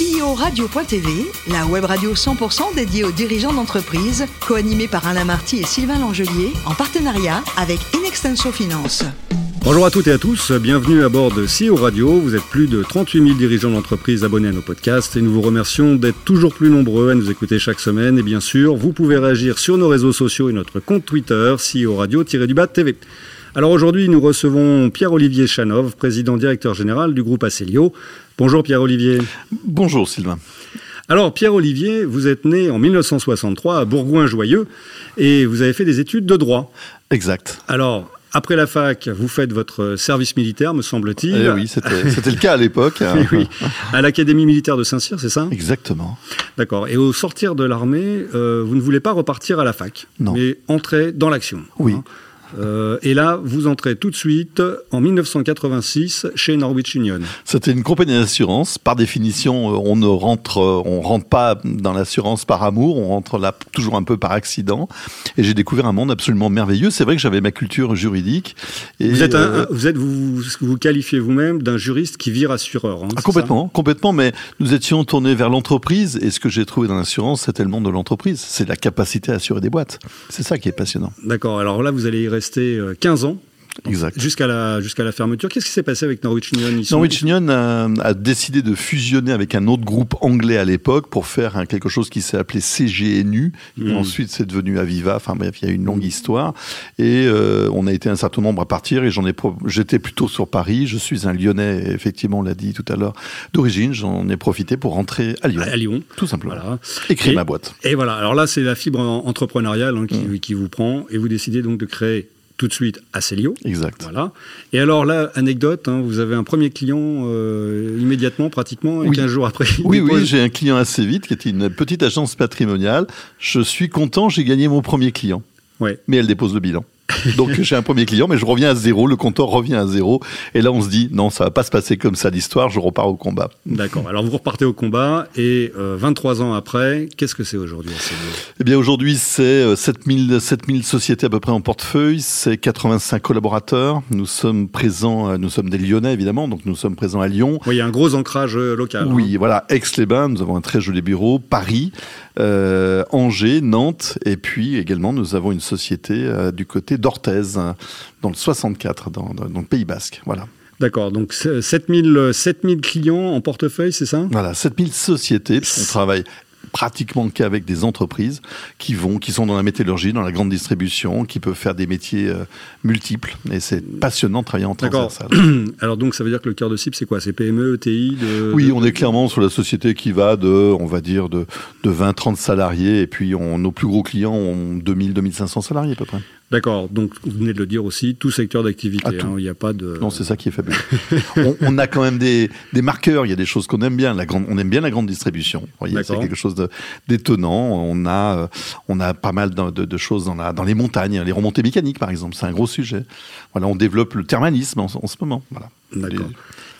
CEO Radio.tv, la web radio 100% dédiée aux dirigeants d'entreprise, co-animée par Alain Marty et Sylvain Langelier, en partenariat avec Inextenso Finance. Bonjour à toutes et à tous, bienvenue à bord de CEO Radio. Vous êtes plus de 38 000 dirigeants d'entreprise abonnés à nos podcasts et nous vous remercions d'être toujours plus nombreux à nous écouter chaque semaine. Et bien sûr, vous pouvez réagir sur nos réseaux sociaux et notre compte Twitter, CEO Radio-du-Bas TV. Alors aujourd'hui, nous recevons Pierre-Olivier Chanov, président directeur général du groupe Acelio. Bonjour Pierre-Olivier. Bonjour Sylvain. Alors Pierre-Olivier, vous êtes né en 1963 à Bourgoin-Joyeux et vous avez fait des études de droit. Exact. Alors, après la fac, vous faites votre service militaire, me semble-t-il. Eh oui, c'était le cas à l'époque. Oui, à l'Académie militaire de Saint-Cyr, c'est ça? Exactement. D'accord. Et au sortir de l'armée, euh, vous ne voulez pas repartir à la fac, non. mais entrer dans l'action. Oui. Hein? Euh, et là, vous entrez tout de suite en 1986 chez Norwich Union. C'était une compagnie d'assurance. Par définition, euh, on ne rentre, euh, on rentre pas dans l'assurance par amour, on rentre là toujours un peu par accident. Et j'ai découvert un monde absolument merveilleux. C'est vrai que j'avais ma culture juridique. Et vous êtes, un, vous êtes, vous, vous qualifiez vous-même d'un juriste qui vire assureur. Hein, ah, complètement, complètement. Mais nous étions tournés vers l'entreprise. Et ce que j'ai trouvé dans l'assurance, c'était le monde de l'entreprise. C'est la capacité à assurer des boîtes. C'est ça qui est passionnant. D'accord. Alors là, vous allez y resté 15 ans. Exact. Jusqu'à la, jusqu'à la fermeture. Qu'est-ce qui s'est passé avec Norwich Union Norwich Union a, a, décidé de fusionner avec un autre groupe anglais à l'époque pour faire quelque chose qui s'est appelé CGNU. Mmh. Ensuite, c'est devenu Aviva. Enfin bref, il y a une longue histoire. Et euh, on a été un certain nombre à partir. Et j'en ai, j'étais plutôt sur Paris. Je suis un Lyonnais, effectivement, on l'a dit tout à l'heure, d'origine. J'en ai profité pour rentrer à Lyon. À, Lyon. Tout simplement. Voilà. Et créer et, ma boîte. Et voilà. Alors là, c'est la fibre entrepreneuriale hein, qui, mmh. qui vous prend. Et vous décidez donc de créer tout de suite à Célio. Exact. Voilà. Et alors là, anecdote, hein, vous avez un premier client euh, immédiatement, pratiquement, et oui. 15 jours après. Oui, oui, j'ai un client assez vite qui était une petite agence patrimoniale. Je suis content, j'ai gagné mon premier client. Ouais. Mais elle dépose le bilan. Donc j'ai un premier client, mais je reviens à zéro, le compteur revient à zéro. Et là, on se dit, non, ça va pas se passer comme ça l'histoire, je repars au combat. D'accord. Alors vous repartez au combat, et euh, 23 ans après, qu'est-ce que c'est aujourd'hui Eh bien aujourd'hui, c'est euh, 7000, 7000 sociétés à peu près en portefeuille, c'est 85 collaborateurs. Nous sommes présents, euh, nous sommes des Lyonnais évidemment, donc nous sommes présents à Lyon. Oui, il y a un gros ancrage local. Oui, hein. voilà, Aix-les-Bains, nous avons un très joli bureau, Paris, euh, Angers, Nantes, et puis également nous avons une société euh, du côté d'Orthez, dans le 64, dans, dans, dans le Pays Basque. Voilà. D'accord, donc 7000, 7000 clients en portefeuille, c'est ça? Voilà, 7000 sociétés, puisqu'on travaille pratiquement qu'avec des entreprises qui vont, qui sont dans la métallurgie, dans la grande distribution, qui peuvent faire des métiers euh, multiples. Et c'est passionnant de travailler en transversal. Alors donc ça veut dire que le cœur de cible, c'est quoi? C'est PME, ETI de... Oui, on est clairement sur la société qui va de, on va dire, de, de 20-30 salariés. Et puis on, nos plus gros clients ont 2000-2500 salariés à peu près. D'accord, donc vous venez de le dire aussi, tout secteur d'activité, Ah, hein, il n'y a pas de... Non, c'est ça qui est fabuleux. on, on, a quand même des, des, marqueurs, il y a des choses qu'on aime bien. La grande, on aime bien la grande distribution. C'est quelque chose d'étonnant. On a, on a pas mal de, de, de, choses dans, la, dans les montagnes, les remontées mécaniques par exemple, c'est un gros sujet. Voilà, on développe le thermalisme en, en ce moment. Voilà. D'accord.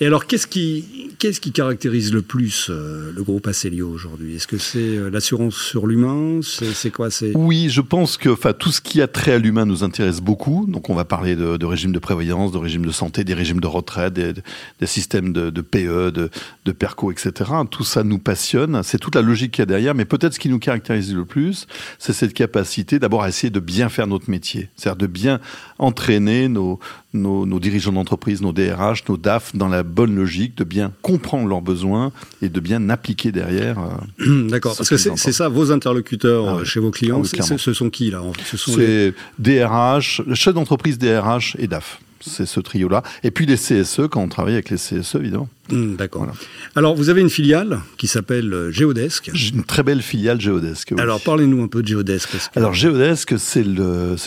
Et alors, qu'est-ce qui, qu'est-ce qui caractérise le plus euh, le groupe Acelio aujourd'hui? Est-ce que c'est euh, l'assurance sur l'humain? C'est quoi? C'est Oui, je pense que tout ce qui a trait à l'humain nous intéresse beaucoup. Donc, on va parler de, de, régime de prévoyance, de régime de santé, des régimes de retraite, des, des systèmes de, de, PE, de, de PERCO, etc. Tout ça nous passionne. C'est toute la logique qu'il y a derrière. Mais peut-être ce qui nous caractérise le plus, c'est cette capacité d'abord à essayer de bien faire notre métier. C'est-à-dire de bien entraîner nos, nos, nos dirigeants d'entreprise, nos DRH, nos DAF dans la bonne logique, de bien comprendre leurs besoins et de bien appliquer derrière. Euh, D'accord, parce que c'est ça, vos interlocuteurs ah oui. chez vos clients, ah oui, ce sont qui là C'est les... DRH, chef d'entreprise DRH et DAF. C'est ce trio-là. Et puis les CSE, quand on travaille avec les CSE, évidemment. Mmh, D'accord. Voilà. Alors, vous avez une filiale qui s'appelle Geodesk. Une très belle filiale Geodesk. Oui. Alors, parlez-nous un peu de Geodesk. Que... Alors, Geodesk, c'est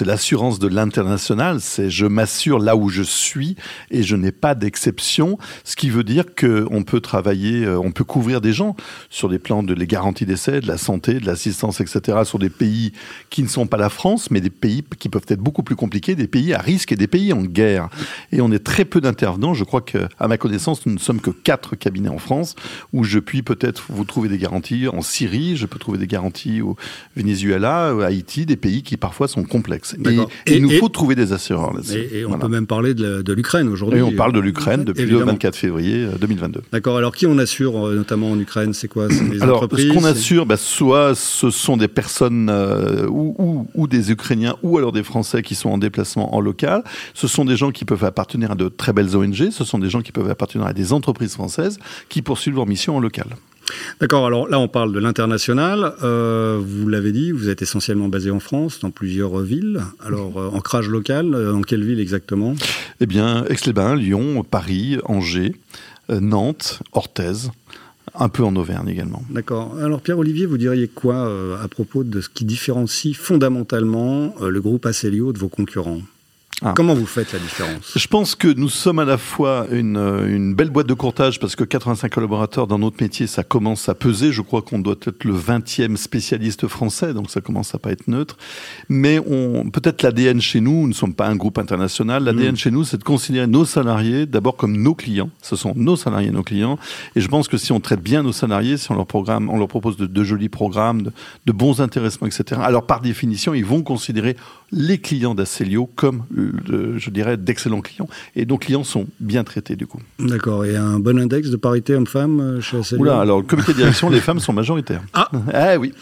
l'assurance de l'international. C'est je m'assure là où je suis et je n'ai pas d'exception. Ce qui veut dire qu'on peut travailler, on peut couvrir des gens sur des plans de les garanties d'essai, de la santé, de l'assistance, etc., sur des pays qui ne sont pas la France, mais des pays qui peuvent être beaucoup plus compliqués, des pays à risque et des pays en guerre. Et on est très peu d'intervenants. Je crois qu'à ma connaissance, nous ne sommes que quatre cabinets en France où je puis peut-être vous trouver des garanties en Syrie, je peux trouver des garanties au Venezuela, Haïti, des pays qui parfois sont complexes. Et, il nous faut trouver des assureurs là-dessus. Et, on peut même parler de, l'Ukraine aujourd'hui. Et on parle de l'Ukraine depuis le 24 février 2022. D'accord. Alors qui on assure notamment en Ukraine? C'est quoi? Les Alors, ce qu'on assure, bah, soit ce sont des personnes ou, ou des Ukrainiens ou alors des Français qui sont en déplacement en local. Ce sont des gens qui peuvent appartenir à de très belles ONG. Ce sont des gens qui peuvent appartenir à des entreprises françaises qui poursuivent leur mission en local. D'accord, alors là on parle de l'international. Euh, vous l'avez dit, vous êtes essentiellement basé en France, dans plusieurs villes. Alors euh, ancrage local, euh, dans quelle ville exactement? Eh bien, Aix-les-Bains, Lyon, Paris, Angers, Nantes, Orthez un peu en Auvergne également. D'accord. Alors Pierre-Olivier, vous diriez quoi à propos de ce qui différencie fondamentalement le groupe Acelio de vos concurrents? Ah. Comment vous faites la différence? Je pense que nous sommes à la fois une, une, belle boîte de courtage parce que 85 collaborateurs dans notre métier, ça commence à peser. Je crois qu'on doit être le 20e spécialiste français, donc ça commence à pas être neutre. Mais on, peut-être l'ADN chez nous, nous ne sommes pas un groupe international. L'ADN mm. chez nous, c'est de considérer nos salariés d'abord comme nos clients. Ce sont nos salariés, nos clients. Et je pense que si on traite bien nos salariés, si on leur programme, on leur propose de, jolis programmes, de, de bons intéressements, etc. Alors par définition, ils vont considérer les clients d'Acelio comme, je dirais, d'excellents clients. Et nos clients sont bien traités, du coup. D'accord. Et un bon index de parité homme-femme euh, chez Acelio Oula, alors le comité de direction, les femmes sont majoritaires. Ah Eh oui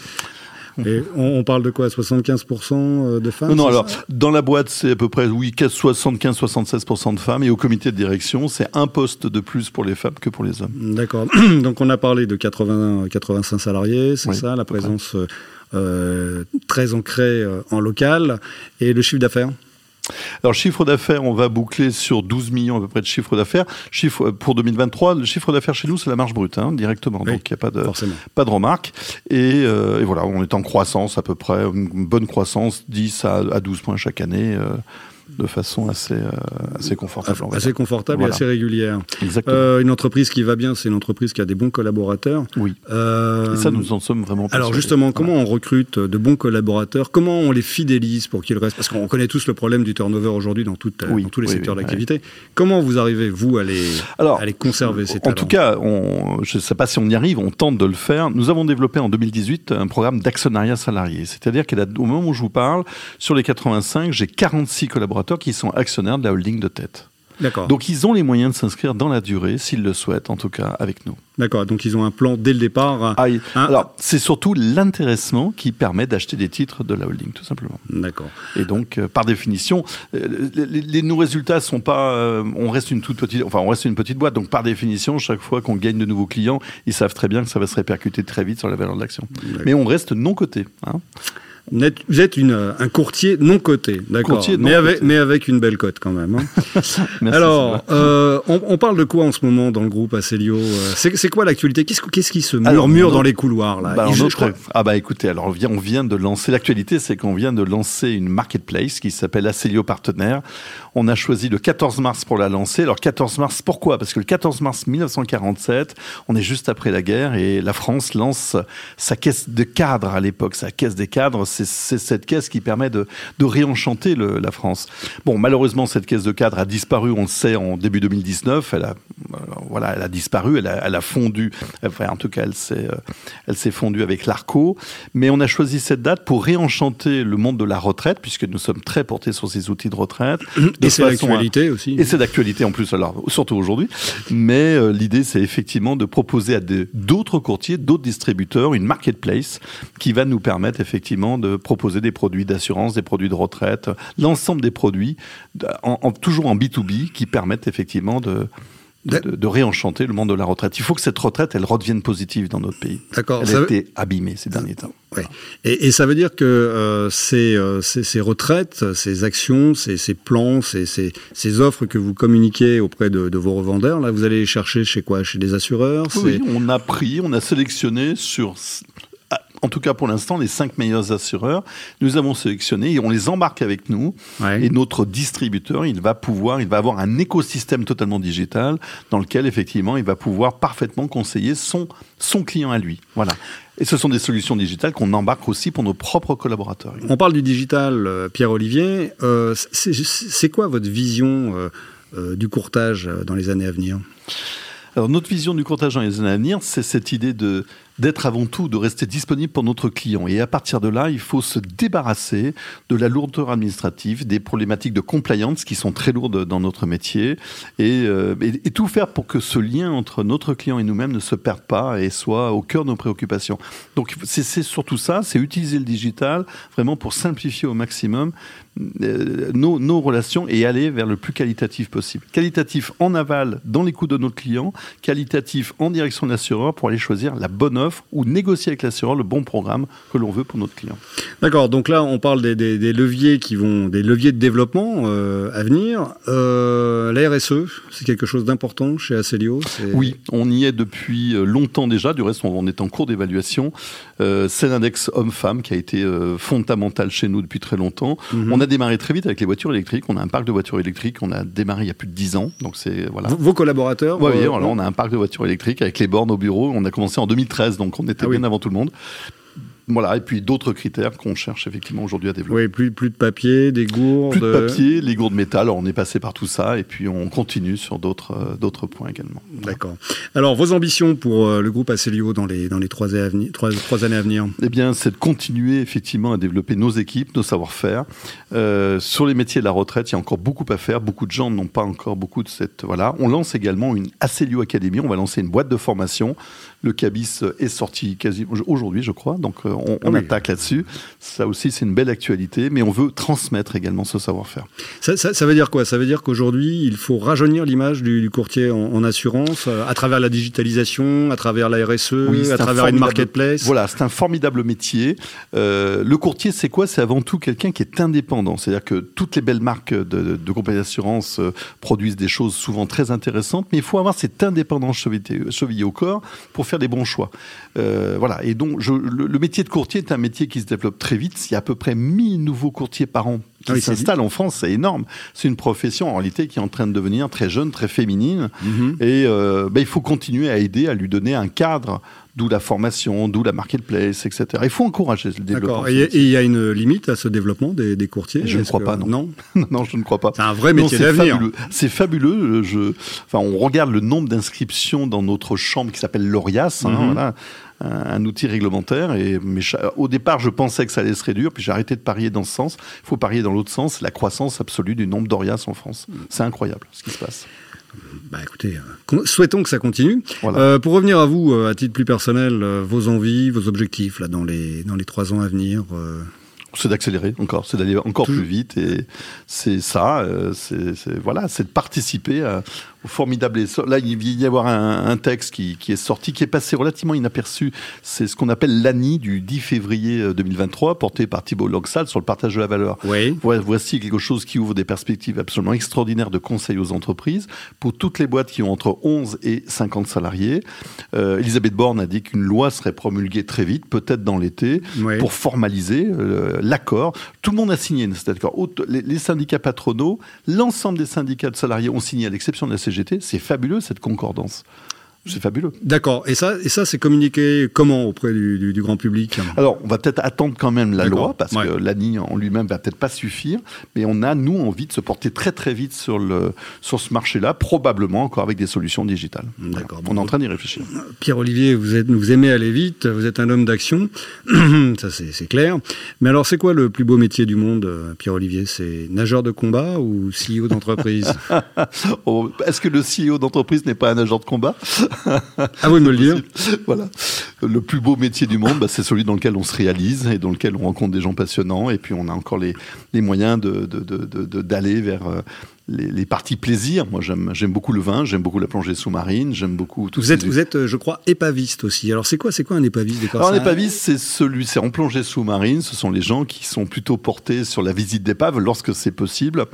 et on, parle de quoi? 75% euh, de femmes Non, non alors, dans la boîte, c'est à peu près, oui, 75-76% de femmes. Et au comité de direction, c'est un poste de plus pour les femmes que pour les hommes. D'accord. Donc, on a parlé de 80, 85 salariés, c'est ça, la présence euh, très ancré euh, en local. Et le chiffre d'affaires? Alors, chiffre d'affaires, on va boucler sur 12 millions à peu près de chiffre d'affaires. Chiffre euh, pour 2023, le chiffre d'affaires chez nous, c'est la marge brute, hein, directement. Donc, il n'y a pas de, pas de remarque. Et, et, voilà, on est en croissance à peu près, une bonne croissance, 10 à, à 12 points chaque année de façon assez, euh, assez confortable. Assez confortable et assez régulière. Euh, une entreprise qui va bien, c'est une entreprise qui a des bons collaborateurs. Oui. Euh, et ça, nous en sommes vraiment Alors justement, comment on recrute de bons collaborateurs? Comment on les fidélise pour qu'ils restent? Parce qu'on connaît tous le problème du turnover aujourd'hui dans, dans tous les secteurs d'activité. Comment vous arrivez, vous, à les, à les conserver, ces En tout cas, on, je ne sais pas si on y arrive, on tente de le faire. Nous avons développé en 2018 un programme d'actionnariat salarié. C'est-à-dire qu'au moment où je vous parle, sur les 85, j'ai 46 collaborateurs qui sont actionnaires de la holding de tête. D'accord. Donc ils ont les moyens de s'inscrire dans la durée, s'ils le souhaitent, en tout cas avec nous. D'accord, donc ils ont un plan dès le départ. Ah, alors c'est surtout l'intéressement qui permet d'acheter des titres de la holding, tout simplement. D'accord. Et donc euh, par définition, euh, les, nos résultats sont pas, euh, on reste une toute petite, enfin on reste une petite boîte, donc par définition, chaque fois qu'on gagne de nouveaux clients, ils savent très bien que ça va se répercuter très vite sur la valeur de l'action. Mais on reste non coté. Hein. Vous êtes une, un courtier non coté, d'accord, mais avec, mais avec une belle cote quand même. Hein. Alors, euh, on, parle de quoi en ce moment dans le groupe Acelio euh, C'est quoi l'actualité? Qu'est-ce qui se murmure dans les couloirs là? Bah, Ah bah écoutez, alors on vient, on vient de lancer. L'actualité, c'est qu'on vient de lancer une marketplace qui s'appelle Acelio Partenaire. On a choisi le 14 mars pour la lancer. Alors 14 mars, pourquoi? Parce que le 14 mars 1947, on est juste après la guerre et la France lance sa caisse de cadres à l'époque, sa caisse des cadres c'est cette caisse qui permet de, réenchanter la France. Bon, malheureusement, cette caisse de cadre a disparu, on le sait, en début 2019. Elle a, euh, voilà, elle a disparu, elle a, fondu. Enfin, en tout cas, elle s'est, euh, elle s'est fondue avec l'ARCO. Mais on a choisi cette date pour réenchanter le monde de la retraite, puisque nous sommes très portés sur ces outils de retraite. et c'est d'actualité aussi. Et c'est d'actualité en plus, alors surtout aujourd'hui. Mais euh, l'idée, c'est effectivement de proposer à d'autres courtiers, d'autres distributeurs, une marketplace qui va nous permettre effectivement de proposer des produits d'assurance, des produits de retraite, l'ensemble des produits, en, toujours en B2B, qui permettent effectivement de, de, réenchanter le monde de la retraite. Il faut que cette retraite, elle redevienne positive dans notre pays. D'accord. Elle a été abîmée ces derniers temps. Oui. Et, ça veut dire que euh, euh, ces, ces, retraites, ces actions, ces, ces plans, ces, ces, offres que vous communiquez auprès de, de, vos revendeurs, là, vous allez les chercher chez quoi? Chez des assureurs? Oui, on a pris, on a sélectionné sur en tout cas pour l'instant, les cinq meilleurs assureurs, nous avons sélectionné et on les embarque avec nous. Et notre distributeur, il va pouvoir, il va avoir un écosystème totalement digital dans lequel effectivement, il va pouvoir parfaitement conseiller son, son client à lui. Voilà. Et ce sont des solutions digitales qu'on embarque aussi pour nos propres collaborateurs. On parle du digital, euh, Pierre-Olivier. Euh, c'est quoi votre vision euh, du courtage dans les années à venir? Alors notre vision du courtage dans les années à venir, c'est cette idée de d'être avant tout, de rester disponible pour notre client. Et à partir de là, il faut se débarrasser de la lourdeur administrative, des problématiques de compliance qui sont très lourdes dans notre métier, et, euh, et, et tout faire pour que ce lien entre notre client et nous-mêmes ne se perde pas et soit au cœur de nos préoccupations. Donc c'est surtout ça, c'est utiliser le digital vraiment pour simplifier au maximum euh, nos, nos, relations et aller vers le plus qualitatif possible. Qualitatif en aval dans les coûts de notre client, qualitatif en direction de l'assureur pour aller choisir la bonne offre ou négocier avec l'assureur le bon programme que l'on veut pour notre client. D'accord, donc là on parle des, des, des, leviers qui vont, des leviers de développement euh, à venir. Euh, la RSE, c'est quelque chose d'important chez Acelio Oui, on y est depuis longtemps déjà, du reste on est en cours d'évaluation. C'est l'index homme-femme qui a été fondamental chez nous depuis très longtemps. Mm -hmm. On a démarré très vite avec les voitures électriques. On a un parc de voitures électriques. On a démarré il y a plus de 10 ans. Donc c'est voilà. Vos collaborateurs Oui, euh, on a un parc de voitures électriques avec les bornes au bureau. On a commencé en 2013, donc on était ah, bien avant tout le monde. Voilà, et puis d'autres critères qu'on cherche effectivement aujourd'hui à développer. Oui, plus, plus de papier, des gourdes. Plus de papier, les gourdes métal, alors on est passé par tout ça, et puis on continue sur d'autres euh, d'autres points également. D'accord. Alors, vos ambitions pour euh, le groupe Acelio dans les, dans les trois, années, trois, trois années à venir? Eh bien, c'est de continuer effectivement à développer nos équipes, nos savoir-faire. Euh, sur les métiers de la retraite, il y a encore beaucoup à faire. Beaucoup de gens n'ont pas encore beaucoup de cette. Voilà. On lance également une Acelio Academy, on va lancer une boîte de formation. Le CABIS est sorti quasi aujourd'hui, je crois, donc on, on ah oui. attaque là-dessus. Ça aussi, c'est une belle actualité, mais on veut transmettre également ce savoir-faire. Ça, ça, ça, veut dire quoi? Ça veut dire qu'aujourd'hui, il faut rajeunir l'image du, du, courtier en, en assurance euh, à travers la digitalisation, à travers la RSE, oui, à travers une marketplace. Voilà, c'est un formidable métier. Euh, le courtier, c'est quoi? C'est avant tout quelqu'un qui est indépendant. C'est-à-dire que toutes les belles marques de, de, de compagnies d'assurance euh, produisent des choses souvent très intéressantes, mais il faut avoir cette indépendance chevillée au corps pour faire des bons choix. Euh, voilà. Et donc, le, le métier de courtier est un métier qui se développe très vite. Il y a à peu près 1000 nouveaux courtiers par an qui ah oui, s'installent en France. C'est énorme. C'est une profession en réalité qui est en train de devenir très jeune, très féminine. Mm -hmm. Et euh, ben, il faut continuer à aider, à lui donner un cadre d'où la formation, d'où la marketplace, etc. Il faut encourager le développement. Et il y a une limite à ce développement des, des courtiers? Je ne crois pas, non. Non, non je ne crois pas. C'est un vrai métier d'avenir. C'est fabuleux. Je... Enfin, on regarde le nombre d'inscriptions dans notre chambre qui s'appelle l'ORIAS. Hein, mm -hmm. voilà un, un, outil réglementaire. Et, mais au départ, je pensais que ça allait se réduire, puis j'ai arrêté de parier dans ce sens. Il faut parier dans l'autre sens, la croissance absolue du nombre d'ORIAS en France. C'est incroyable ce qui se passe. Bah écoutez, euh, souhaitons que ça continue. Voilà. Euh, pour revenir à vous, euh, à titre plus personnel, vos envies, vos objectifs là dans les dans les trois ans à venir. Euh... C'est d'accélérer encore, c'est d'aller encore Tout. plus vite et c'est ça, c'est voilà, c'est de participer à, formidable Là, il vient y avoir un, un texte qui, qui, est sorti, qui est passé relativement inaperçu. C'est ce qu'on appelle l'ANI du 10 février 2023, porté par Thibault Logsal sur le partage de la valeur. Oui. Voici quelque chose qui ouvre des perspectives absolument extraordinaires de conseil aux entreprises pour toutes les boîtes qui ont entre 11 et 50 salariés. Euh, Elisabeth Borne a dit qu'une loi serait promulguée très vite, peut-être dans l'été, oui. pour formaliser euh, l'accord. Tout le monde a signé cet accord. Les, les syndicats patronaux, l'ensemble des syndicats de salariés ont signé, à l'exception de la CGT, c'est fabuleux cette concordance. C'est fabuleux. D'accord. Et ça, et ça c'est communiqué comment auprès du, du, du, grand public Alors, on va peut-être attendre quand même la loi, parce ouais. que l'ANI en lui-même va peut-être pas suffire, mais on a, nous, envie de se porter très très vite sur, le, sur ce marché-là, probablement encore avec des solutions digitales. D'accord. Voilà. On est en train d'y réfléchir. Pierre-Olivier, vous, êtes, vous aimez aller vite, vous êtes un homme d'action, ça c'est clair. Mais alors, c'est quoi le plus beau métier du monde, Pierre-Olivier? C'est nageur de combat ou CEO d'entreprise? Oh, Est-ce que le CEO d'entreprise n'est pas un nageur de combat? Ah oui, me le dire. Voilà. Le plus beau métier du monde, bah, c'est celui dans lequel on se réalise et dans lequel on rencontre des gens passionnants. Et puis, on a encore les, moyens d'aller de, vers euh, les, les, parties plaisir. Moi, j'aime beaucoup le vin, j'aime beaucoup la plongée sous-marine, j'aime beaucoup. Tout vous êtes, vous êtes, je crois, épaviste aussi. Alors, c'est quoi, c'est quoi un épaviste Alors, un épaviste, c'est celui, c'est en plongée sous-marine. Ce sont les gens qui sont plutôt portés sur la visite d'épave lorsque c'est possible.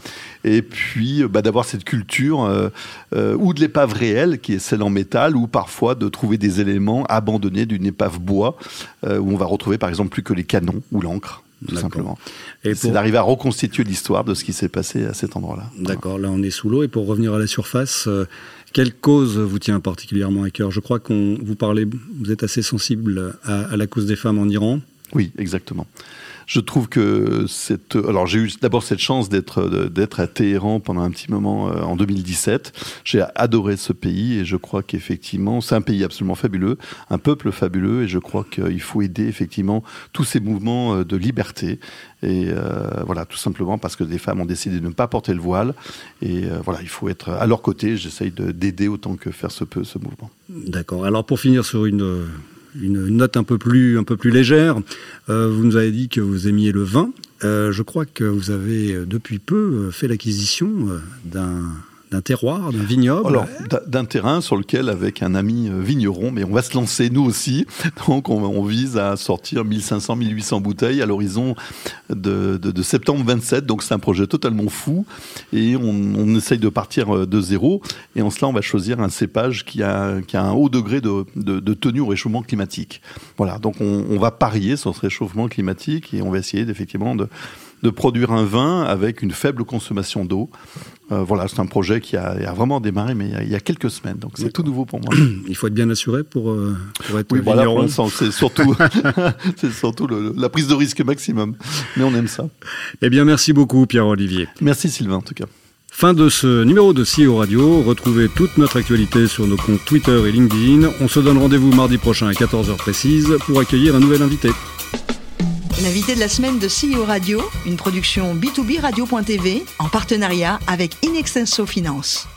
Et puis, bah, d'avoir cette culture euh, euh, ou de l'épave réelle, qui est celle en métal, ou parfois de trouver des éléments abandonnés d'une épave bois, euh, où on va retrouver par exemple plus que les canons ou l'encre tout simplement. Et c'est pour... d'arriver à reconstituer l'histoire de ce qui s'est passé à cet endroit-là. D'accord, là on est sous l'eau et pour revenir à la surface, euh, quelle cause vous tient particulièrement à cœur? Je crois qu'on vous parlez, vous êtes assez sensible à, à, la cause des femmes en Iran. Oui, exactement. Je trouve que cette. Alors, j'ai eu d'abord cette chance d'être d'être à Téhéran pendant un petit moment euh, en 2017. J'ai adoré ce pays et je crois qu'effectivement, c'est un pays absolument fabuleux, un peuple fabuleux et je crois qu'il faut aider effectivement tous ces mouvements euh, de liberté. Et euh, voilà, tout simplement parce que des femmes ont décidé de ne pas porter le voile. Et voilà, il faut être à leur côté. J'essaye d'aider autant que faire se peut ce mouvement. D'accord. Alors, pour finir sur une une, note un peu plus, un peu plus légère. Euh, vous nous avez dit que vous aimiez le vin. Euh, je crois que vous avez euh, depuis peu fait l'acquisition d'un d'un terroir, d'un vignoble Alors, d'un terrain sur lequel, avec un ami euh, vigneron, mais on va se lancer nous aussi. Donc, on, vise à sortir 1500, 1800 bouteilles à l'horizon de, septembre 27. Donc, c'est un projet totalement fou. Et on, essaye de partir euh, de zéro. Et en cela, on va choisir un cépage qui a, un haut degré de, tenue au réchauffement climatique. Voilà. Donc, on, on va parier sur ce réchauffement climatique et on va essayer effectivement de de produire un vin avec une faible consommation d'eau. Euh, voilà, c'est un projet qui a, vraiment démarré, mais il y a, quelques semaines, donc c'est tout nouveau pour moi. Il faut être bien assuré pour, euh, être oui, voilà, c'est surtout, c'est surtout la prise de risque maximum. Mais on aime ça. Eh bien, merci beaucoup, Pierre-Olivier. Merci, Sylvain, en tout cas. Fin de ce numéro de CEO Radio. Retrouvez toute notre actualité sur nos comptes Twitter et LinkedIn. On se donne rendez-vous mardi prochain à 14h précise pour accueillir un nouvel invité. L'invité de la semaine de CEO Radio, une production B2B Radio.tv en partenariat avec Inextenso Finance.